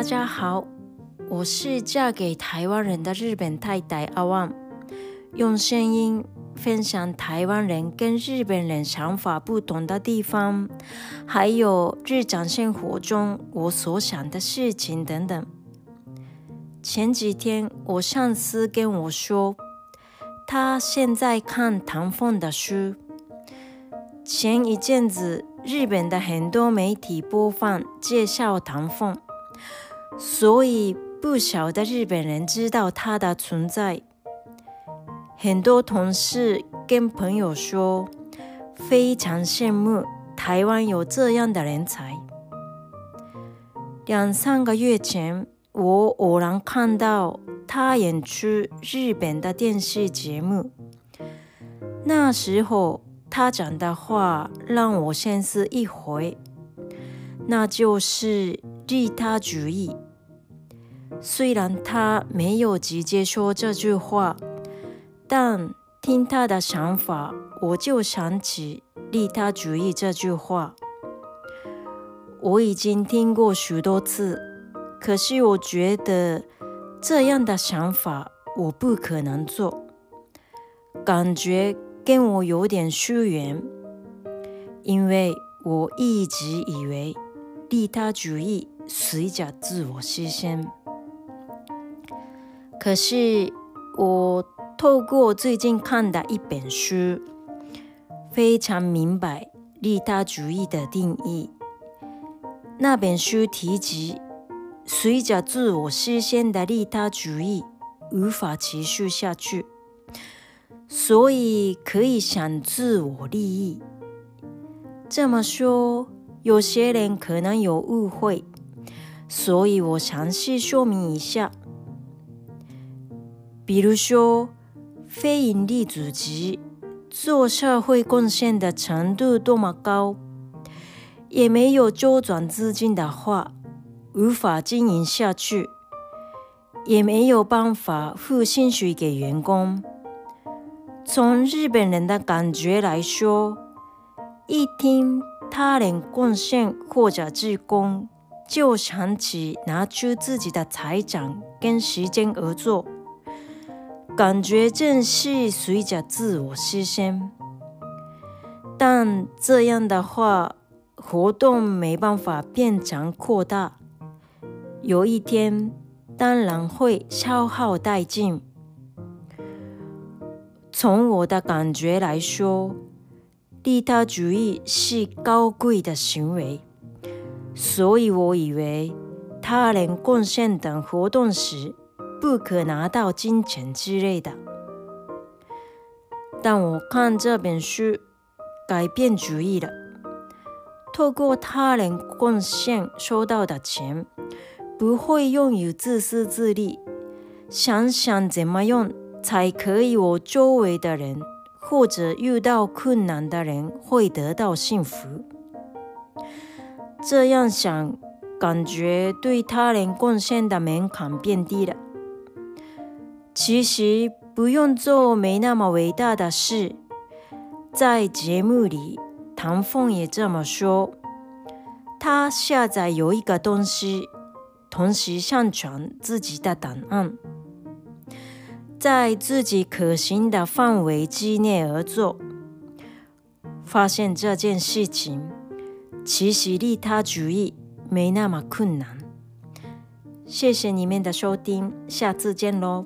大家好，我是嫁给台湾人的日本太太阿旺，用声音分享台湾人跟日本人想法不同的地方，还有日常生活中我所想的事情等等。前几天我上司跟我说，他现在看唐凤的书。前一阵子，日本的很多媒体播放介绍唐凤，所以不少的日本人知道他的存在。很多同事跟朋友说，非常羡慕台湾有这样的人才。两三个月前，我偶然看到他演出日本的电视节目，那时候。他讲的话让我深思一回，那就是利他主义。虽然他没有直接说这句话，但听他的想法，我就想起利他主义这句话。我已经听过许多次，可是我觉得这样的想法我不可能做，感觉。跟我有点疏远，因为我一直以为利他主义随着自我牺牲。可是我透过最近看的一本书，非常明白利他主义的定义。那本书提及，随着自我实现的利他主义无法持续下去。所以可以想自我利益。这么说，有些人可能有误会，所以我详细说明一下。比如说，非营利组织做社会贡献的程度多么高，也没有周转资金的话，无法经营下去，也没有办法付薪水给员工。从日本人的感觉来说，一听他人贡献或者自贡，就想起拿出自己的财产跟时间而做，感觉正是随着自我牺牲。但这样的话，活动没办法变长扩大，有一天当然会消耗殆尽。从我的感觉来说，利他主义是高贵的行为，所以我以为他人贡献等活动时不可拿到金钱之类的。但我看这本书改变主意了，透过他人贡献收到的钱，不会用于自私自利，想想怎么用。才可以，我周围的人或者遇到困难的人会得到幸福。这样想，感觉对他人贡献的门槛变低了。其实不用做没那么伟大的事。在节目里，唐凤也这么说。他下载有一个东西，同时上传自己的档案。在自己可行的范围之内而做，发现这件事情其实利他主义没那么困难。谢谢你们的收听，下次见喽。